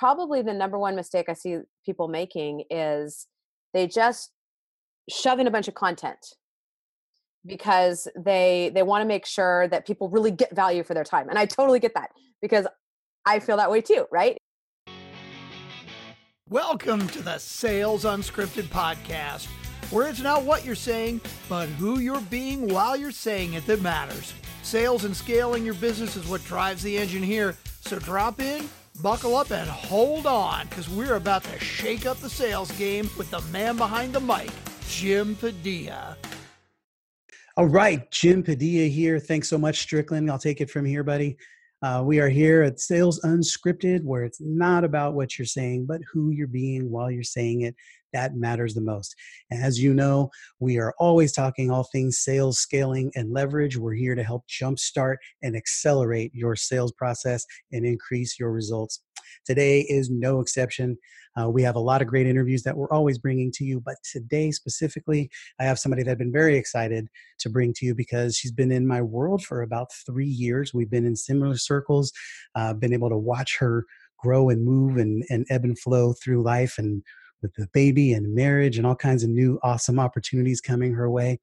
probably the number one mistake I see people making is they just shove in a bunch of content because they they want to make sure that people really get value for their time and i totally get that because i feel that way too right? Welcome to the sales unscripted podcast where it's not what you're saying but who you're being while you're saying it that matters. Sales and scaling your business is what drives the engine here so drop in buckle up and hold on because we're about to shake up the sales game with the man behind the mic jim padilla all right, Jim Padilla here. Thanks so much, Strickland. I'll take it from here, buddy. Uh, we are here at Sales Unscripted, where it's not about what you're saying, but who you're being while you're saying it. That matters the most. As you know, we are always talking all things sales, scaling, and leverage. We're here to help jumpstart and accelerate your sales process and increase your results. Today is no exception. Uh, we have a lot of great interviews that we're always bringing to you, but today specifically, I have somebody that I've been very excited to bring to you because she's been in my world for about three years. We've been in similar circles, uh, been able to watch her grow and move and, and ebb and flow through life and with the baby and marriage and all kinds of new awesome opportunities coming her way.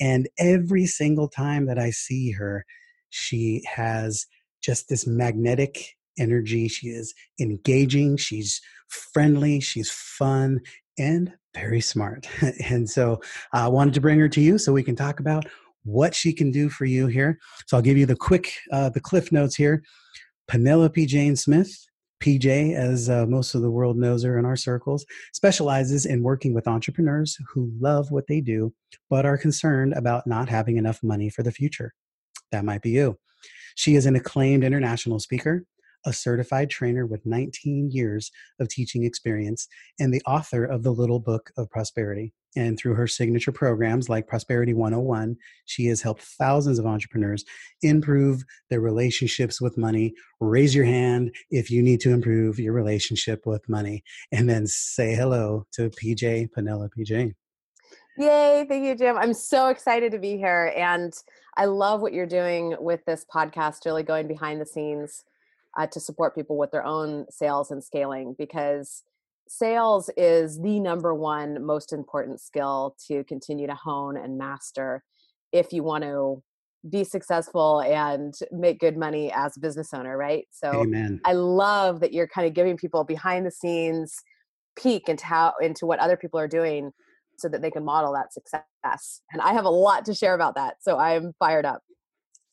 And every single time that I see her, she has just this magnetic energy. She is engaging. She's friendly, she's fun, and very smart. and so I wanted to bring her to you so we can talk about what she can do for you here. So I'll give you the quick, uh, the cliff notes here. Penelope Jane Smith, PJ, as uh, most of the world knows her in our circles, specializes in working with entrepreneurs who love what they do, but are concerned about not having enough money for the future. That might be you. She is an acclaimed international speaker, a certified trainer with 19 years of teaching experience, and the author of the Little Book of Prosperity. And through her signature programs like Prosperity 101, she has helped thousands of entrepreneurs improve their relationships with money. Raise your hand if you need to improve your relationship with money. And then say hello to PJ Penelope Jane. Yay, thank you, Jim. I'm so excited to be here. And I love what you're doing with this podcast, really going behind the scenes uh, to support people with their own sales and scaling because sales is the number one most important skill to continue to hone and master if you want to be successful and make good money as a business owner right? So Amen. i love that you're kind of giving people behind the scenes peek into how into what other people are doing so that they can model that success and i have a lot to share about that so i'm fired up.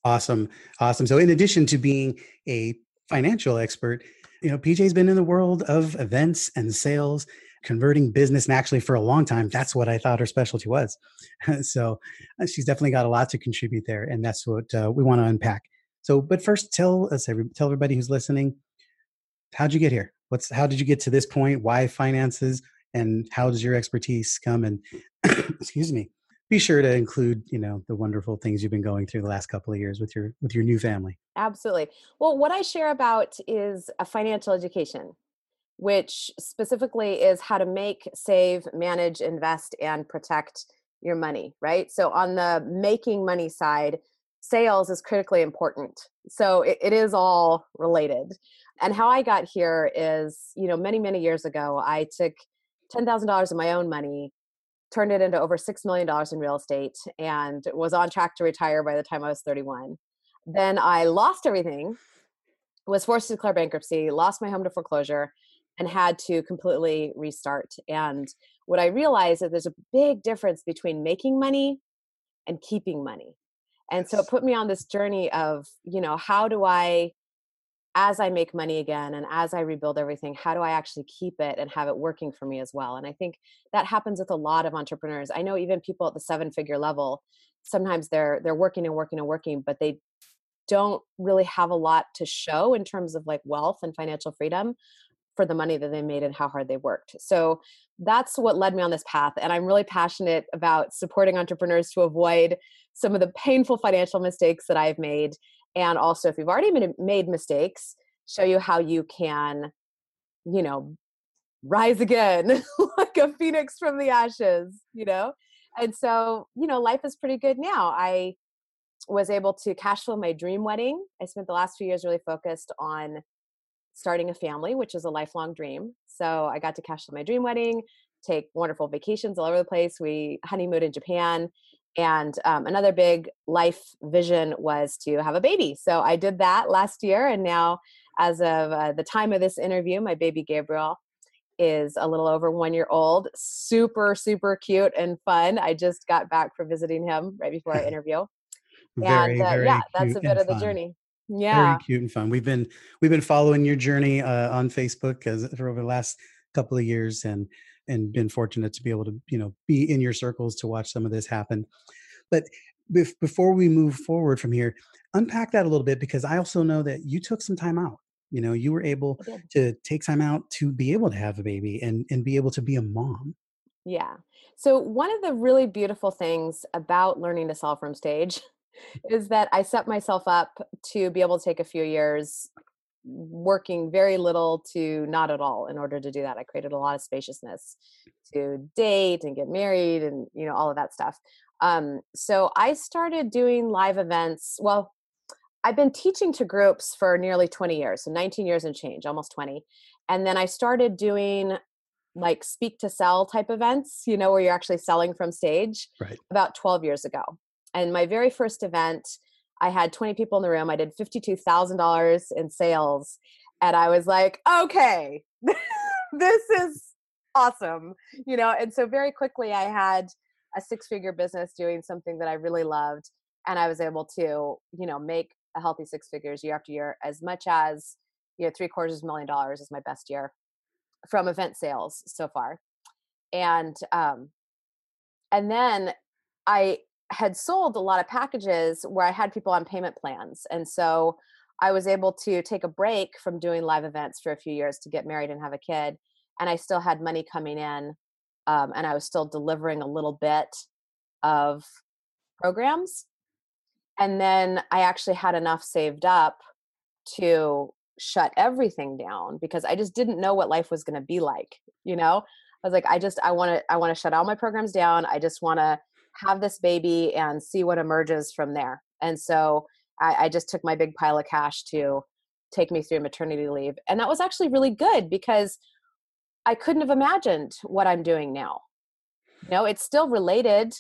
Awesome awesome. So in addition to being a financial expert, you know, PJ's been in the world of events and sales, converting business. And actually, for a long time, that's what I thought her specialty was. so uh, she's definitely got a lot to contribute there. And that's what uh, we want to unpack. So, but first, tell us, tell everybody who's listening, how'd you get here? What's, how did you get to this point? Why finances? And how does your expertise come? And excuse me, be sure to include you know the wonderful things you've been going through the last couple of years with your with your new family. Absolutely. Well what i share about is a financial education which specifically is how to make save manage invest and protect your money right? So on the making money side sales is critically important. So it, it is all related. And how i got here is you know many many years ago i took $10000 of my own money turned it into over $6 million in real estate and was on track to retire by the time I was 31. Then I lost everything, was forced to declare bankruptcy, lost my home to foreclosure, and had to completely restart. And what I realized is there's a big difference between making money and keeping money. And so it put me on this journey of, you know, how do I as I make money again and as I rebuild everything, how do I actually keep it and have it working for me as well? And I think that happens with a lot of entrepreneurs. I know even people at the seven figure level, sometimes they're they're working and working and working, but they don't really have a lot to show in terms of like wealth and financial freedom for the money that they made and how hard they worked. So that's what led me on this path. And I'm really passionate about supporting entrepreneurs to avoid some of the painful financial mistakes that I've made and also if you've already made mistakes show you how you can you know rise again like a phoenix from the ashes you know and so you know life is pretty good now i was able to cash flow my dream wedding i spent the last few years really focused on starting a family, which is a lifelong dream. So I got to cash flow my dream wedding, take wonderful vacations all over the place. We honeymooned in Japan. And um, another big life vision was to have a baby. So I did that last year. And now, as of uh, the time of this interview, my baby Gabriel is a little over one year old. Super, super cute and fun. I just got back from visiting him right before our interview. very, and uh, very yeah, that's a bit of the fun. journey. Very Yeah. cute and fun. We've been we've been following your journey uh, on Facebook as for over the last couple of years, and and been fortunate to be able to you know be in your circles to watch some of this happen. But bef- before we move forward from here, unpack that a little bit because I also know that you took some time out. You know, you were able to take time out to be able to have a baby and and be able to be a mom. Yeah. So, one of the really beautiful things about learning to sell from stage is that I set myself up to be able to take a few years working very little to not at all in order to do that. I created a lot of spaciousness to date and get married and, you know, all of that stuff. Um, so, I started doing live events. Well, I've been teaching to groups for nearly 20 years, so 19 years and change, almost 20. And then I started doing like speak to sell type events, you know, where you're actually selling from stage Right. about 12 years ago. And my very first event, I had 20 people in the room. I did $52,000 in sales. And I was like, okay, this is awesome, you know. And so very quickly, I had a six figure business doing something that I really loved. And I was able to, you know, make a healthy six figures year after year, as much as, you know, three quarters of a million dollars is my best year from event sales so far. And um and then I had sold a lot of packages where I had people on payment plans. And so I was able to take a break from doing live events for a few years to get married and have a kid. And I still had money coming in. Um, and I was still delivering a little bit of programs. And then I actually had enough saved up to shut everything down because I just didn't know what life was going to be like, you know? I was like I just I want to I want to shut all my programs down. I just want to have this baby and see what emerges from there. And so I, I just took my big pile of cash to take me through maternity leave. And that was actually really good because I couldn't have imagined what I'm doing now. You know, it's still related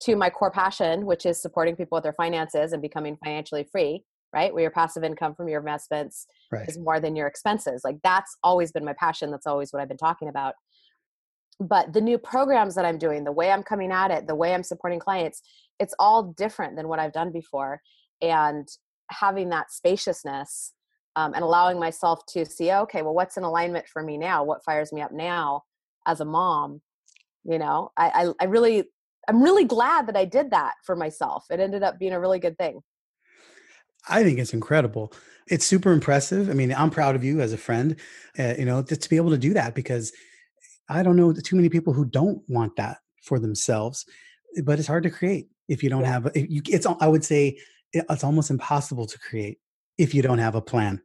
to my core passion, which is supporting people with their finances and becoming financially free, right? Where your passive income from your investments Right. is more than your expenses. Like that's always been my passion. That's always what I've been talking about. But the new programs that I'm doing, the way I'm coming at it, the way I'm supporting clients, it's all different than what I've done before. And having that spaciousness um, and allowing myself to see, okay, well, what's in alignment for me now? What fires me up now as a mom? You know, I, I, I really, I'm really glad that I did that for myself. It ended up being a really good thing. I think it's incredible. It's super impressive. I mean, I'm proud of you as a friend, uh, you know, to, to be able to do that because I don't know too many people who don't want that for themselves, but it's hard to create if you don't Yeah. have, if you, it's, I would say it's almost impossible to create if you don't have a plan,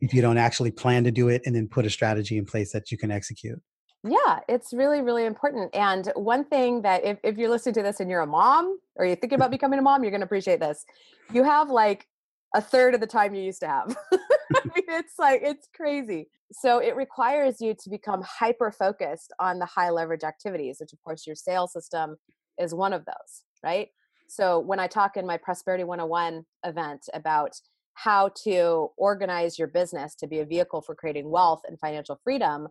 if you don't actually plan to do it and then put a strategy in place that you can execute. Yeah, it's really, really important. And one thing that if, if you're listening to this and you're a mom or you're thinking about becoming a mom, you're going to appreciate this. You have like a third of the time you used to have. I mean, it's like, it's crazy. So it requires you to become hyper focused on the high leverage activities, which of course your sales system is one of those, right? So when I talk in my Prosperity 101 event about how to organize your business to be a vehicle for creating wealth and financial freedom,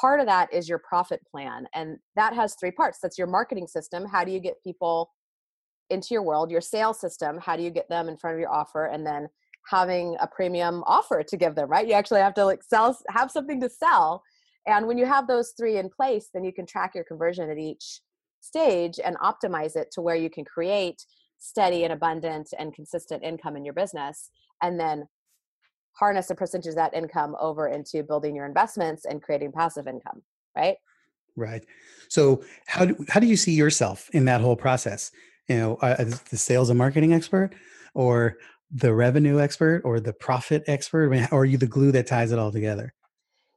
part of that is your profit plan and that has three parts that's your marketing system how do you get people into your world your sales system how do you get them in front of your offer and then having a premium offer to give them right you actually have to like sell have something to sell and when you have those three in place then you can track your conversion at each stage and optimize it to where you can create steady and abundant and consistent income in your business and then harness a percentage of that income over into building your investments and creating passive income right Right. So how do, how do you see yourself in that whole process? You know, uh, the sales and marketing expert or the revenue expert or the profit expert? Or are you the glue that ties it all together?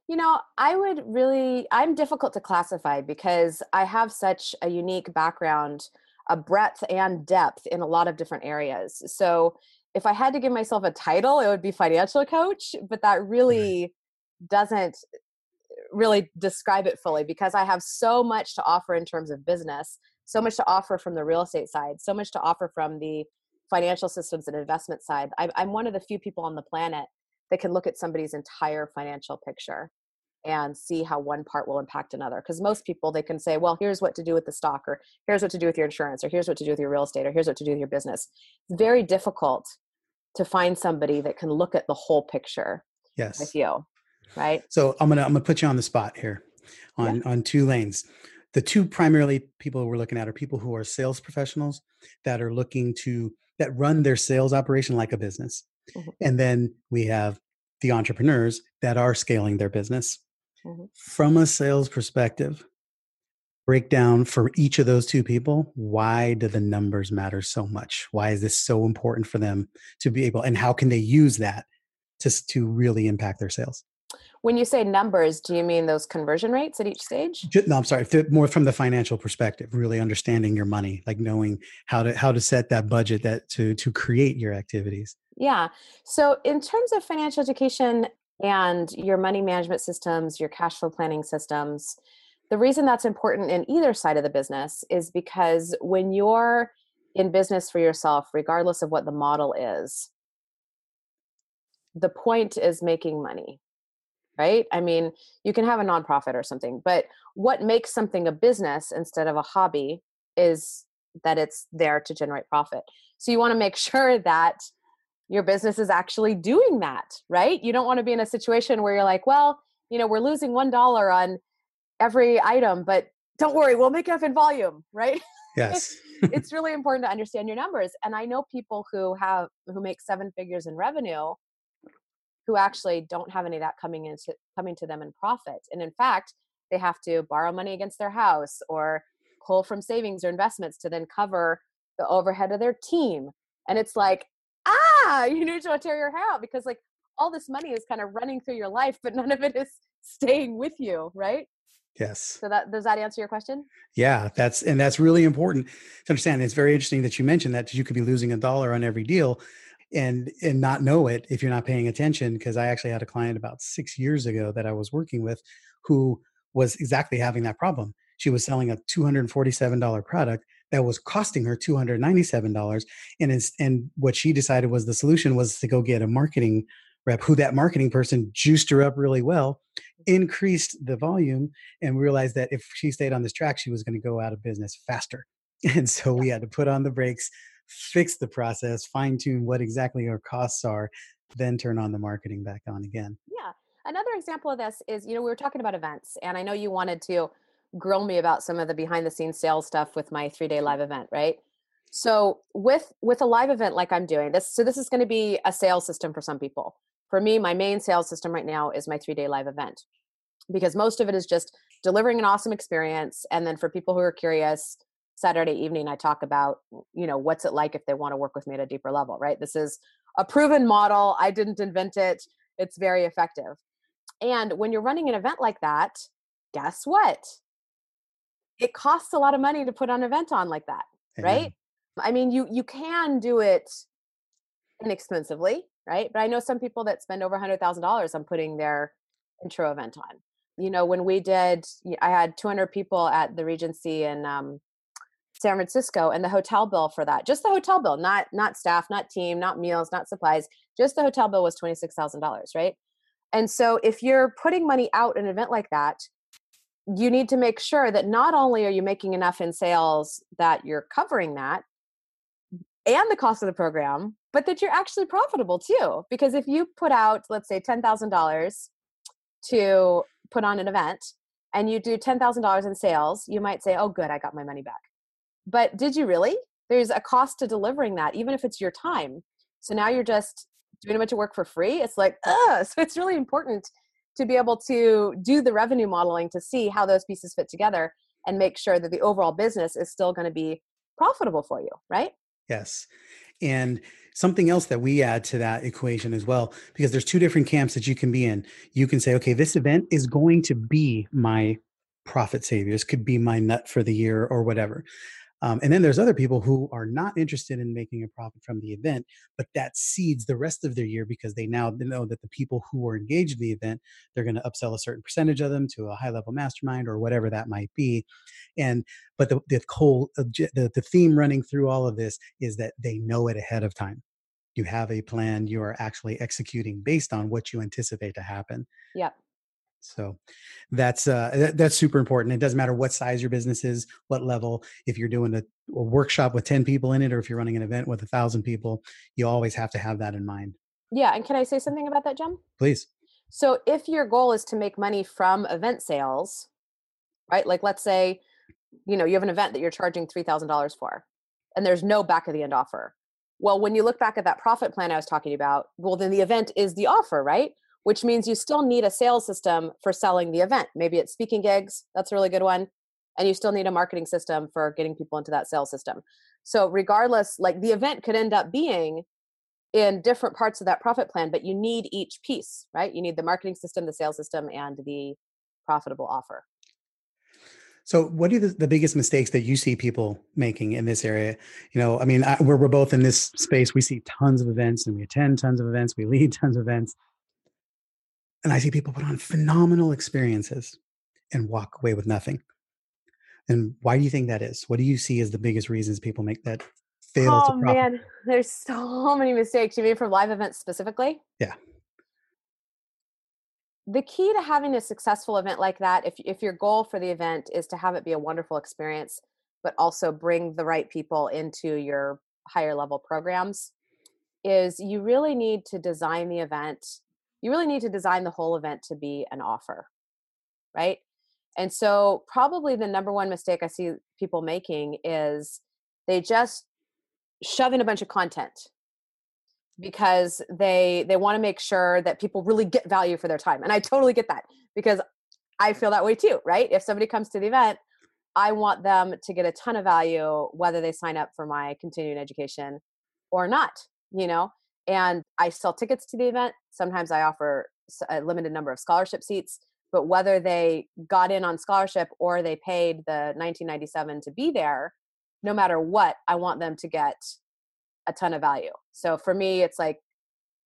you know i would really i'm difficult to classify because i have such a unique background a breadth and depth in a lot of different areas so if i had to give myself a title it would be financial coach but that really doesn't really describe it fully because I have so much to offer in terms of business, so much to offer from the real estate side, so much to offer from the financial systems and investment side. I'm one of the few people on the planet that can look at somebody's entire financial picture and see how one part will impact another because most people they can say well here's what to do with the stock or here's what to do with your insurance or here's what to do with your real estate or here's what to do with your business it's very difficult to find somebody that can look at the whole picture yes with you right so i'm gonna i'm gonna put you on the spot here on yeah. on two lanes the two primarily people we're looking at are people who are sales professionals that are looking to that run their sales operation like a business mm-hmm. and then we have the entrepreneurs that are scaling their business mm-hmm. from a sales perspective break down for each of those two people why do the numbers matter so much why is this so important for them to be able and how can they use that to, to really impact their sales when you say numbers do you mean those conversion rates at each stage? No i'm sorry more from the financial perspective really understanding your money like knowing how to how to set that budget that to to create your activities. Yeah so in terms of financial education and your money management systems your cash flow planning systems the reason that's important in either side of the business is because when you're in business for yourself regardless of what the model is the point is making money right? I mean, you can have a nonprofit or something, but what makes something a business instead of a hobby is that it's there to generate profit. So you want to make sure that your business is actually doing that, right? You don't want to be in a situation where you're like, well, you know, we're losing $1 on every item, but don't worry, we'll make up in volume, right? Yes. it's really important to understand your numbers. And I know people who have who make seven figures in revenue who actually don't have any of that coming into coming to them in profit. And in fact they have to borrow money against their house or pull from savings or investments to then cover the overhead of their team. And it's like ah you need to tear your hair out because like all this money is kind of running through your life but none of it is staying with you right? Yes. So that does that answer your question? Yeah that's and that's really important to understand. It's very interesting that you mentioned that you could be losing a dollar on every deal and and not know it if you're not paying attention because i actually had a client about six years ago that i was working with who was exactly having that problem. She was selling a $247 product that was costing her $297 and it's, and what she decided was the solution was to go get a marketing rep who that marketing person juiced her up really well increased the volume and realized that if she stayed on this track she was going to go out of business faster. And so we had to put on the brakes fix the process, fine tune what exactly our costs are, then turn on the marketing back on again. Yeah. Another example of this is, you know, we were talking about events, and I know you wanted to grill me about some of the behind the scenes sales stuff with my three day live event, right? So with with a live event like I'm doing this, so this is going to be a sales system for some people. For me, my main sales system right now is my three day live event because most of it is just delivering an awesome experience, and then for people who are curious, Saturday evening, I talk about, you know, what's it like if they want to work with me at a deeper level, right? This is a proven model. I didn't invent it. It's very effective. And when you're running an event like that, guess what? It costs a lot of money to put an event on like that, right? I mean, you you can do it inexpensively, right? But I know some people that spend over a hundred thousand dollars on putting their intro event on. You know, when we did, I had 200 people at the Regency in um, San Francisco and the hotel bill for that, just the hotel bill, not not staff, not team, not meals, not supplies, just the hotel bill was $26,000, right? And so if you're putting money out in an event like that, you need to make sure that not only are you making enough in sales that you're covering that and the cost of the program, but that you're actually profitable too. Because if you put out, let's say $10,000 to put on an event and you do $10,000 in sales, you might say, oh, good, I got my money back. But did you really? There's a cost to delivering that, even if it's your time. So now you're just doing a bunch of work for free. It's like, ugh. So it's really important to be able to do the revenue modeling to see how those pieces fit together and make sure that the overall business is still going to be profitable for you, right? Yes. And something else that we add to that equation as well, because there's two different camps that you can be in. You can say, okay, this event is going to be my profit savior. This could be my nut for the year or whatever Um, and then there's other people who are not interested in making a profit from the event, but that seeds the rest of their year because they now know that the people who are engaged in the event, they're going to upsell a certain percentage of them to a high level mastermind or whatever that might be. And but the the whole the, the theme running through all of this is that they know it ahead of time. You have a plan. You are actually executing based on what you anticipate to happen. Yep. So that's uh, that, that's super important. It doesn't matter what size your business is, what level. If you're doing a, a workshop with ten people in it, or if you're running an event with a thousand people, you always have to have that in mind. Yeah, and can I say something about that, Jim? Please. So if your goal is to make money from event sales, right? Like let's say, you know, you have an event that you're charging three thousand dollars for, and there's no back of the end offer. Well, when you look back at that profit plan I was talking about, well, then the event is the offer, right? Which means you still need a sales system for selling the event. Maybe it's speaking gigs, that's a really good one. And you still need a marketing system for getting people into that sales system. So, regardless, like the event could end up being in different parts of that profit plan, but you need each piece, right? You need the marketing system, the sales system, and the profitable offer. So, what are the, the, biggest mistakes that you see people making in this area? You know, I mean, I, we're, we're both in this space. We see tons of events and we attend tons of events, we lead tons of events. And I see people put on phenomenal experiences and walk away with nothing. And why do you think that is? What do you see as the biggest reasons people make that fail oh, man, there's so many mistakes. You mean from live events specifically? Yeah. The key to having a successful event like that, if if your goal for the event is to have it be a wonderful experience, but also bring the right people into your higher level programs, is you really need to design the event you really need to design the whole event to be an offer right and so probably the number one mistake i see people making is they just shove in a bunch of content because they they want to make sure that people really get value for their time and i totally get that because i feel that way too right if somebody comes to the event i want them to get a ton of value whether they sign up for my continuing education or not you know and I sell tickets to the event. Sometimes I offer a limited number of scholarship seats, but whether they got in on scholarship or they paid the 1997 to be there, no matter what, I want them to get a ton of value. So for me, it's like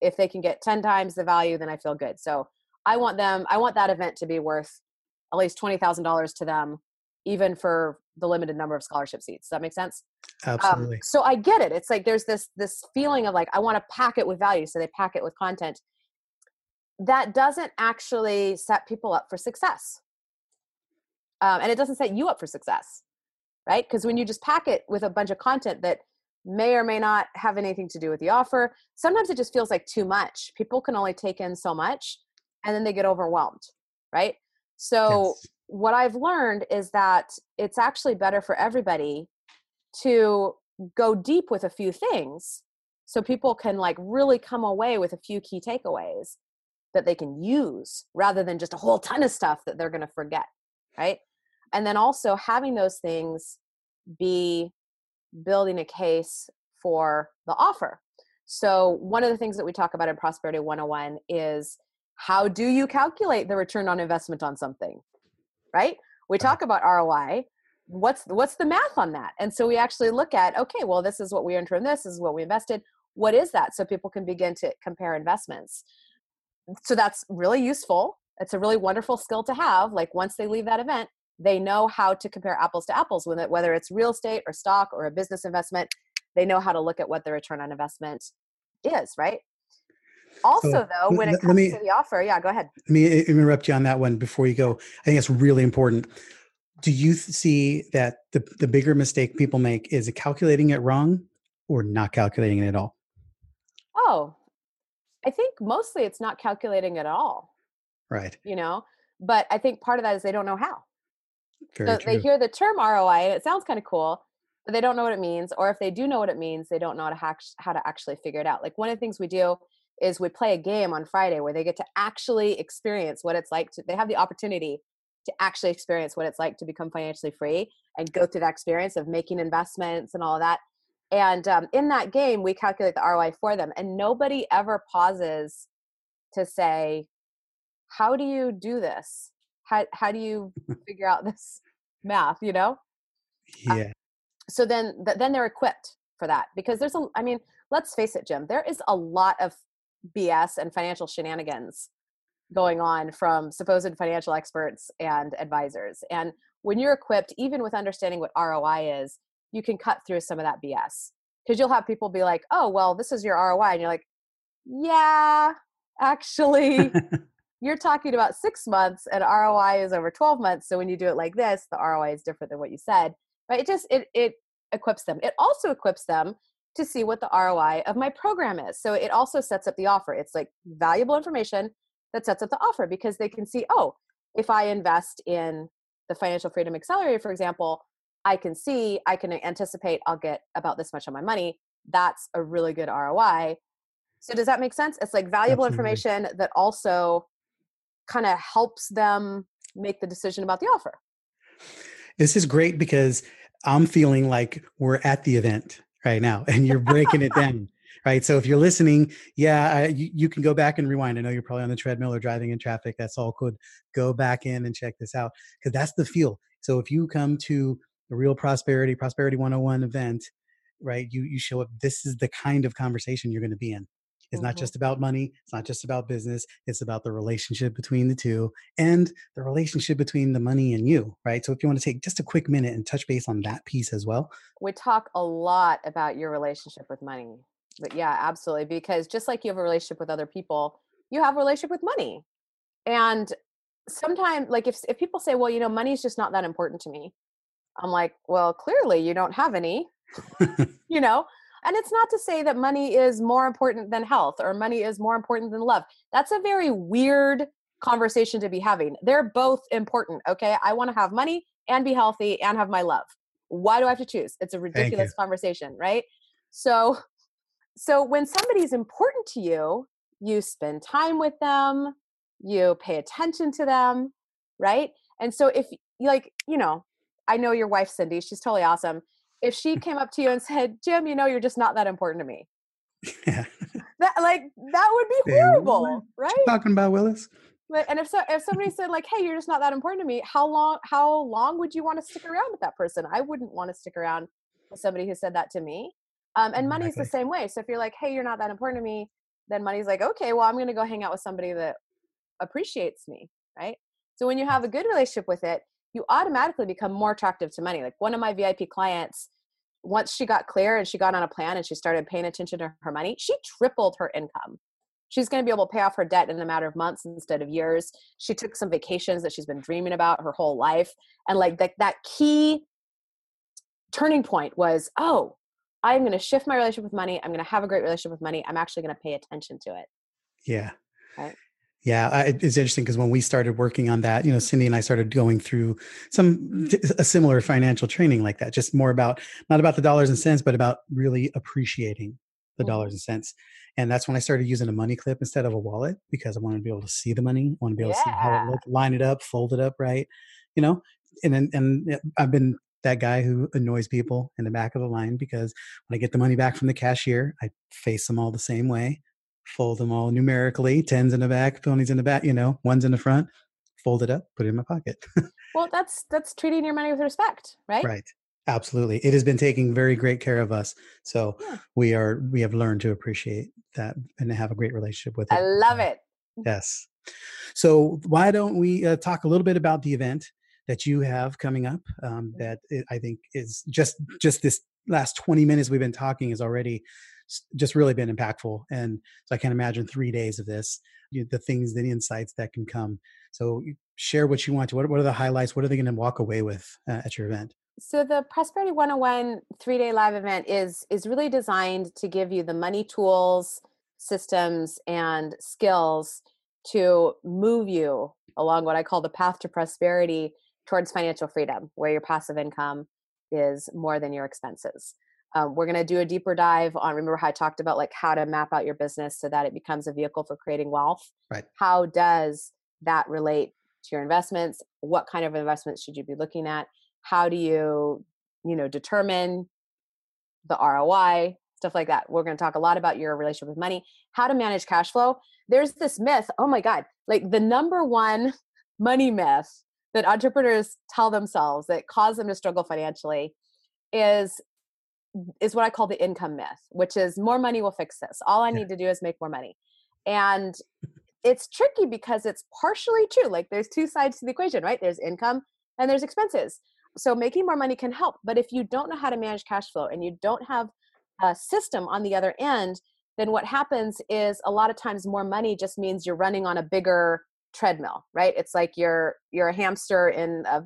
if they can get 10 times the value, then I feel good. So I want them, I want that event to be worth at least $20,000 to them, even for the limited number of scholarship seats. Does that make sense? Um, Absolutely. Um, so I get it. It's like there's this this feeling of like I want to pack it with value, so they pack it with content. That doesn't actually set people up for success, um, and it doesn't set you up for success, right? Because when you just pack it with a bunch of content that may or may not have anything to do with the offer, sometimes it just feels like too much. People can only take in so much, and then they get overwhelmed, right? So. Yes what I've learned is that it's actually better for everybody to go deep with a few things so people can like really come away with a few key takeaways that they can use rather than just a whole ton of stuff that they're going to forget right and then also having those things be building a case for the offer so one of the things that we talk about in prosperity 101 is how do you calculate the return on investment on something right? We uh-huh. talk about ROI. What's what's the math on that? And so we actually look at okay, well, this is what we earned from this. This is what we invested. What is that? So people can begin to compare investments. So that's really useful. It's a really wonderful skill to have. Like once they leave that event, they know how to compare apples to apples with it, whether it's real estate or stock or a business investment. They know how to look at what the return on investment is, right? Also, so, though, when it comes me, to the offer, yeah, go ahead. Let me interrupt you on that one before you go. I think it's really important. Do you see that the, the bigger mistake people make is calculating it wrong or not calculating it at all? Oh, I think mostly it's not calculating at all. Right. You know, but I think part of that is they don't know how. Very so true. they hear the term ROI and it sounds kind of cool, but they don't know what it means. Or if they do know what it means, they don't know how to, hack, how to actually figure it out. Like one of the things we do is we play a game on Friday where they get to actually experience what it's like to they have the opportunity to actually experience what it's like to become financially free and go through that experience of making investments and all of that. And um, in that game, we calculate the ROI for them, and nobody ever pauses to say, "How do you do this? How how do you figure out this math?" You know? Uh, yeah. so then th- then they're equipped for that because there's a i mean let's face it jim there is a lot of bs and financial shenanigans going on from supposed financial experts and advisors and when you're equipped even with understanding what roi is you can cut through some of that bs because you'll have people be like oh well this is your roi and you're like yeah actually you're talking about six months and roi is over 12 months so when you do it like this the roi is different than what you said. But it just it it equips them. It also equips them to see what the roi of my program is. So it also sets up the offer. It's like valuable information that sets up the offer because they can see oh if i invest in the financial freedom accelerator for example i can see i can anticipate i'll get about this much of my money that's a really good roi so does that make sense it's like valuable Absolutely. information that also kind of helps them make the decision about the offer this is great because I'm feeling like we're at the event right now and you're breaking it down. Right. So if you're listening, yeah, I, you, you, can go back and rewind. I know you're probably on the treadmill or driving in traffic. That's all good. Go back in and check this out because that's the feel. So if you come to the Real Prosperity, Prosperity 101 event, right, you, you show up, this is the kind of conversation you're going to be in. It's mm-hmm. not just about money. It's not just about business. It's about the relationship between the two and the relationship between the money and you, right? So if you want to take just a quick minute and touch base on that piece as well. We talk a lot about your relationship with money. But yeah, absolutely. Because just like you have a relationship with other people, you have a relationship with money. And sometimes like if if people say, well, you know, money is just not that important to me. I'm like, well, clearly you don't have any. you know, and it's not to say that money is more important than health or money is more important than love. That's a very weird conversation to be having. They're both important, okay? I want to have money and be healthy and have my love. Why do I have to choose? It's a ridiculous conversation, right? So so when somebody's important to you, you spend time with them, you pay attention to them, right? And so if like, you know, I know your wife Cindy, she's totally awesome if she came up to you and said, Jim, you know, you're just not that important to me. Yeah. That like that would be horrible, right? talking about Willis. and if so, if somebody said like, "Hey, you're just not that important to me," how long? How long would you want to stick around with that person? I wouldn't want to stick around with somebody who said that to me. Um, and money's exactly. the same way. So if you're like, "Hey, you're not that important to me," then money's like, "Okay, well, I'm going to go hang out with somebody that appreciates me," right? So when you have a good relationship with it, you automatically become more attractive to money. Like one of my VIP clients, once she got clear and she got on a plan and she started paying attention to her money, she tripled her income. She's going to be able to pay off her debt in a matter of months instead of years. She took some vacations that she's been dreaming about her whole life. And like that, that key turning point was, oh, I'm going to shift my relationship with money. I'm going to have a great relationship with money. I'm actually going to pay attention to it. Yeah. Right. Yeah, I, it's interesting because when we started working on that, you know, Cindy and I started going through some a similar financial training like that, just more about not about the dollars and cents, but about really appreciating the mm-hmm. dollars and cents. And that's when I started using a money clip instead of a wallet because I wanted to be able to see the money, I want to be able yeah. to see how it looked, line it up, fold it up right, you know. And then and I've been that guy who annoys people in the back of the line because when I get the money back from the cashier, I face them all the same way fold them all numerically, tens in the back, twenties in the back, you know, ones in the front, fold it up, put it in my pocket. well, that's that's treating your money with respect, right? Right. Absolutely. It has been taking very great care of us. So yeah. we are we have learned to appreciate that and have a great relationship with it. I love it. Yes. So why don't we uh, talk a little bit about the event that you have coming up? Um, that I think is just just this last 20 minutes we've been talking is already just really been impactful. And so I can't imagine three days of this, you know, the things, the insights that can come. So share what you want to. What, what are the highlights? What are they going to walk away with uh, at your event? So the Prosperity 101 three-day live event is is really designed to give you the money tools, systems, and skills to move you along what I call the path to prosperity towards financial freedom, where your passive income is more than your expenses. Um, we're going to do a deeper dive on remember how i talked about like how to map out your business so that it becomes a vehicle for creating wealth? Right. How does that relate to your investments? What kind of investments should you be looking at? How do you you know determine the roi stuff like that. We're going to talk a lot about your relationship with money. How to manage cash flow? There's this myth oh my god like the number one money myth that entrepreneurs tell themselves that cause them to struggle financially is is what I call the income myth, which is more money will fix this. All I need to do is make more money. And it's tricky because it's partially true. Like there's two sides to the equation, right? There's income and there's expenses. So making more money can help, but if you don't know how to manage cash flow and you don't have a system on the other end, then what happens is a lot of times more money just means you're running on a bigger treadmill, right? It's like you're you're a hamster in a,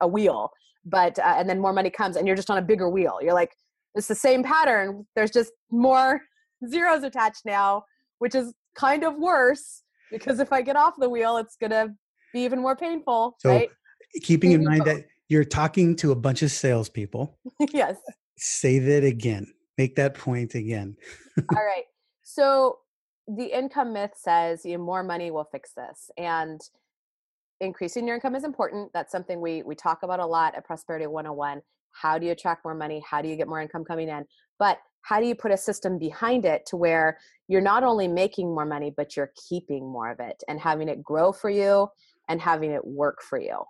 a wheel, but uh, and then more money comes and you're just on a bigger wheel. You're like it's the same pattern. There's just more zeros attached now, which is kind of worse because if I get off the wheel, it's gonna be even more painful, so, right? Keeping in mind that you're talking to a bunch of salespeople. yes. Say that again. Make that point again. All right. So the income myth says you know, more money will fix this, and increasing your income is important. That's something we we talk about a lot at Prosperity 101. How do you attract more money? How do you get more income coming in? But how do you put a system behind it to where you're not only making more money, but you're keeping more of it and having it grow for you and having it work for you?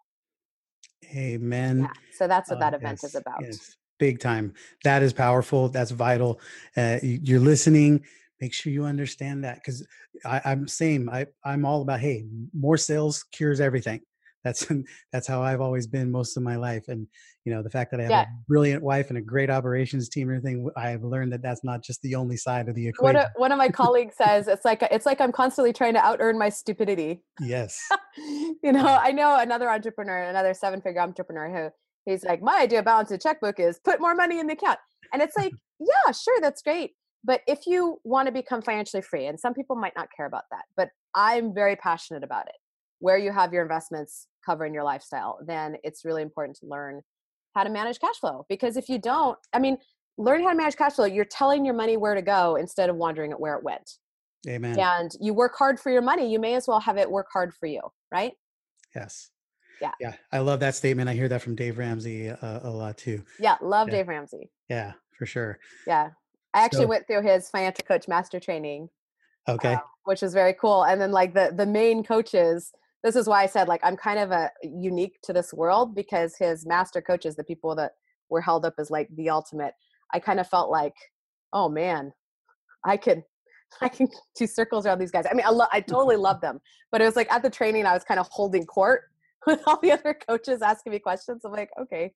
Amen. Yeah. So that's what uh, that event yes, is about. Yes. Big time. That is powerful. That's vital. Uh, you're listening. Make sure you understand that because I'm same. I I'm all about hey, more sales cures everything that's that's how I've always been most of my life. And you know, the fact that I have yeah. a brilliant wife and a great operations team and everything, I've learned that that's not just the only side of the equation. One of, one of my colleagues says it's like it's like I'm constantly trying to out earn my stupidity. Yes. you know, I know another entrepreneur, another seven figure entrepreneur who he's like, my idea of balance a checkbook is put more money in the account, and it's like, yeah, sure, that's great. But if you want to become financially free, and some people might not care about that, but I'm very passionate about it where you have your investments covering your lifestyle, then it's really important to learn how to manage cash flow. Because if you don't, I mean, learning how to manage cash flow, you're telling your money where to go instead of wondering at where it went. Amen. And you work hard for your money, you may as well have it work hard for you, right? Yes. Yeah. Yeah. I love that statement. I hear that from Dave Ramsey uh, a lot too. Yeah. Love yeah. Dave Ramsey. Yeah, for sure. Yeah. I actually so, went through his financial coach master training. Okay. Uh, which was very cool. And then like the the main coaches this is why I said like I'm kind of a unique to this world because his master coaches, the people that were held up as like the ultimate, I kind of felt like, oh man, I can I can do circles around these guys. I mean, I, lo- I totally love them, but it was like at the training, I was kind of holding court with all the other coaches asking me questions. I'm like, okay,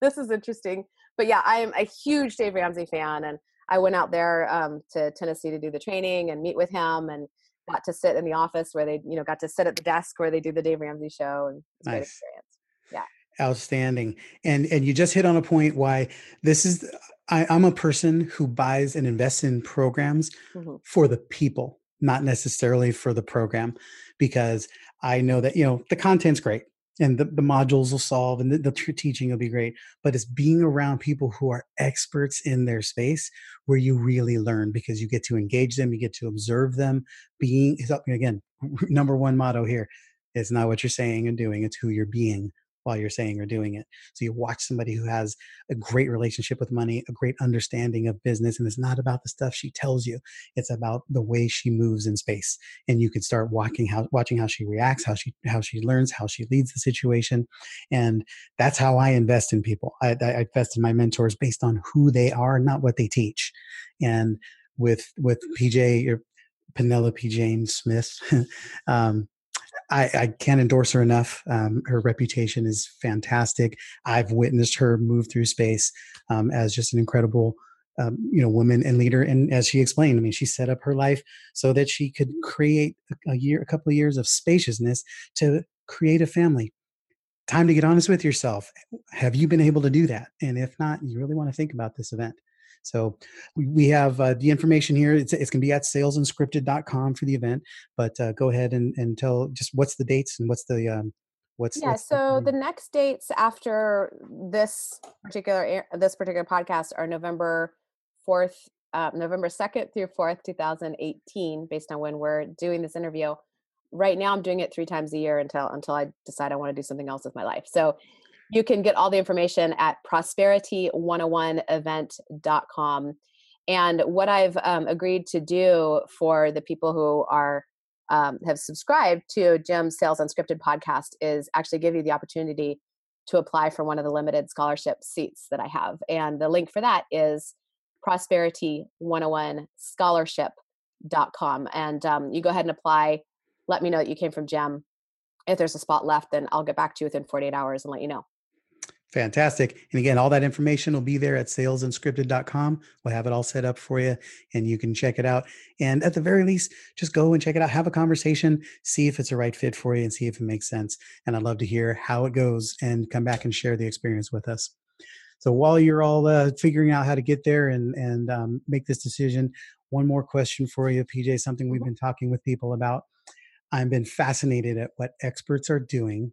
this is interesting. But yeah, I am a huge Dave Ramsey fan, and I went out there um, to Tennessee to do the training and meet with him, and got to sit in the office where they, you know, got to sit at the desk where they do the Dave Ramsey show and it's nice. great experience. Yeah. Outstanding. And and you just hit on a point why this is I, am a person who buys and invests in programs mm-hmm. for the people, not necessarily for the program, because I know that, you know, the content's great and the, the modules will solve and the, the teaching will be great but it's being around people who are experts in their space where you really learn because you get to engage them you get to observe them. Being again number one motto here it's not what you're saying and doing it's who you're being while you're saying or doing it. So you watch somebody who has a great relationship with money, a great understanding of business, and it's not about the stuff she tells you. It's about the way she moves in space. And you can start watching how watching how she reacts, how she how she learns, how she leads the situation. And that's how I invest in people. I, I invest in my mentors based on who they are, not what they teach. And with with PJ or Penelope Jane Smith, um, I, I, can't endorse her enough. Um, her reputation is fantastic. I've witnessed her move through space um, as just an incredible, um, you know, woman and leader. And as she explained, I mean, she set up her life so that she could create a, year, a couple of years of spaciousness to create a family. Time to get honest with yourself. Have you been able to do that? And if not, you really want to think about this event. So we, have uh, the information here. It's, it's going to be at salesunscripted.com for the event. But uh, go ahead and, and tell just what's the dates and what's the um, what's yeah. What's so the, the next dates after this particular this particular podcast are November fourth, uh, November second through fourth, two thousand eighteen, based on when we're doing this interview. Right now, I'm doing it three times a year until until I decide I want to do something else with my life. So you can get all the information at prosperity101event.com. And what I've um, agreed to do for the people who are um, have subscribed to Jim's Sales Unscripted podcast is actually give you the opportunity to apply for one of the limited scholarship seats that I have. And the link for that is prosperity 101 scholarship.com. And um, you go ahead and apply. Let me know that you came from Jim. If there's a spot left, then I'll get back to you within 48 hours and let you know. Fantastic. And again, all that information will be there at salesunscripted.com. We'll have it all set up for you and you can check it out. And at the very least, just go and check it out, have a conversation, see if it's a right fit for you and see if it makes sense. And I'd love to hear how it goes and come back and share the experience with us. So while you're all uh, figuring out how to get there and, and um, make this decision, one more question for you, PJ, something we've mm-hmm. been talking with people about. I've been fascinated at what experts are doing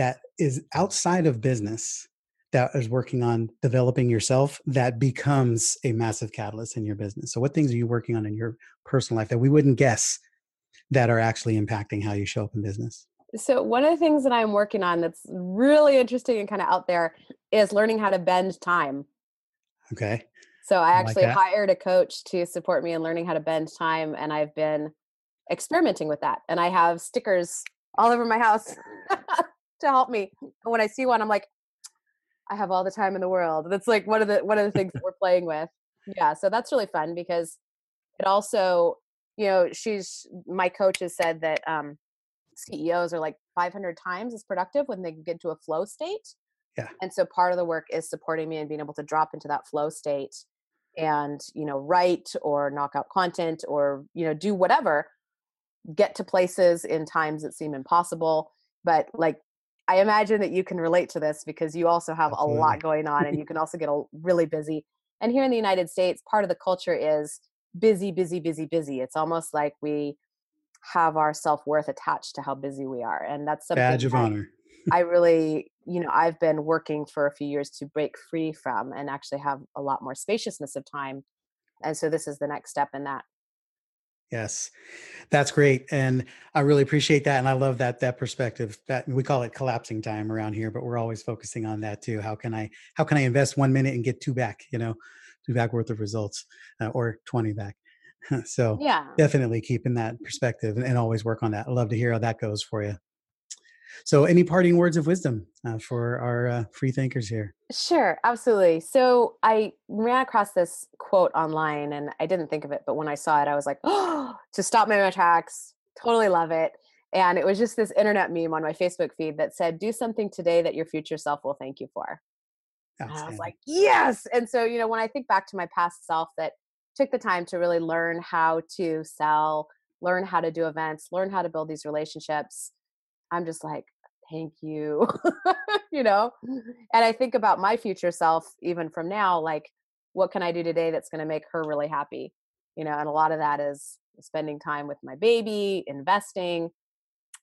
that is outside of business that is working on developing yourself that becomes a massive catalyst in your business. So what things are you working on in your personal life that we wouldn't guess that are actually impacting how you show up in business? So one of the things that I'm working on that's really interesting and kind of out there is learning how to bend time. Okay. So I actually like hired a coach to support me in learning how to bend time and I've been experimenting with that. And I have stickers all over my house to help me. And when I see one, I'm like, I have all the time in the world. That's like one of the one of the things that we're playing with. Yeah, so that's really fun because it also, you know, she's my coach has said that um, CEOs are like 500 times as productive when they get to a flow state. Yeah. And so part of the work is supporting me and being able to drop into that flow state and, you know, write or knock out content or, you know, do whatever, get to places in times that seem impossible. But like I imagine that you can relate to this because you also have Absolutely. a lot going on and you can also get a, really busy. And here in the United States, part of the culture is busy, busy, busy, busy. It's almost like we have our self worth attached to how busy we are, and that's something badge of honor. I really, you know, I've been working for a few years to break free from and actually have a lot more spaciousness of time. And so this is the next step in that. Yes, that's great, and I really appreciate that, and I love that that perspective. That we call it collapsing time around here, but we're always focusing on that too. How can I how can I invest one minute and get two back? You know, two back worth of results, uh, or twenty back. so yeah, definitely keeping that perspective and, and always work on that. I love to hear how that goes for you. So, any parting words of wisdom uh, for our uh, free thinkers here? Sure, absolutely. So, I ran across this quote online and I didn't think of it, but when I saw it, I was like, oh, to stop my tracks. Totally love it. And it was just this internet meme on my Facebook feed that said, do something today that your future self will thank you for. And I was like, yes. And so, you know, when I think back to my past self that took the time to really learn how to sell, learn how to do events, learn how to build these relationships, I'm just like, thank you, you know? And I think about my future self, even from now, like, what can I do today that's going to make her really happy? You know, and a lot of that is spending time with my baby, investing.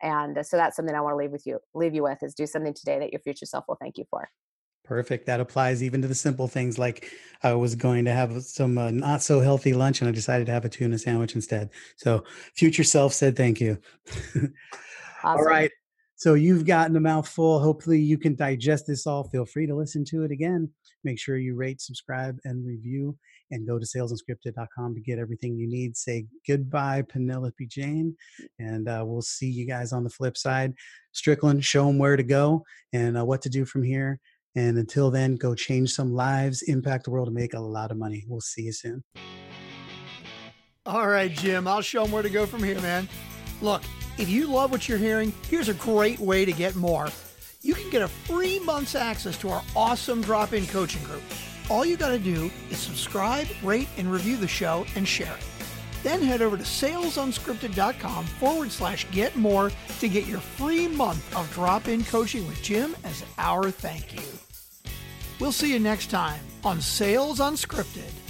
And so that's something I want to leave with you, leave you with is do something today that your future self will thank you for. Perfect. That applies even to the simple things like I was going to have some uh, not so healthy lunch and I decided to have a tuna sandwich instead. So, future self said thank you. awesome. All right. So you've gotten a mouthful. Hopefully, you can digest this all. Feel free to listen to it again. Make sure you rate, subscribe, and review. And go to salesunscripted.com to get everything you need. Say goodbye, Penelope Jane. And uh, we'll see you guys on the flip side. Strickland, show them where to go and uh, what to do from here. And until then, go change some lives, impact the world, and make a lot of money. We'll see you soon. All right, Jim, I'll show them where to go from here, man. Look, if you love what you're hearing, here's a great way to get more. You can get a free month's access to our awesome drop in coaching group. All you got to do is subscribe, rate, and review the show and share it. Then head over to salesunscripted.com forward slash get more to get your free month of drop in coaching with Jim as our thank you. We'll see you next time on Sales Unscripted.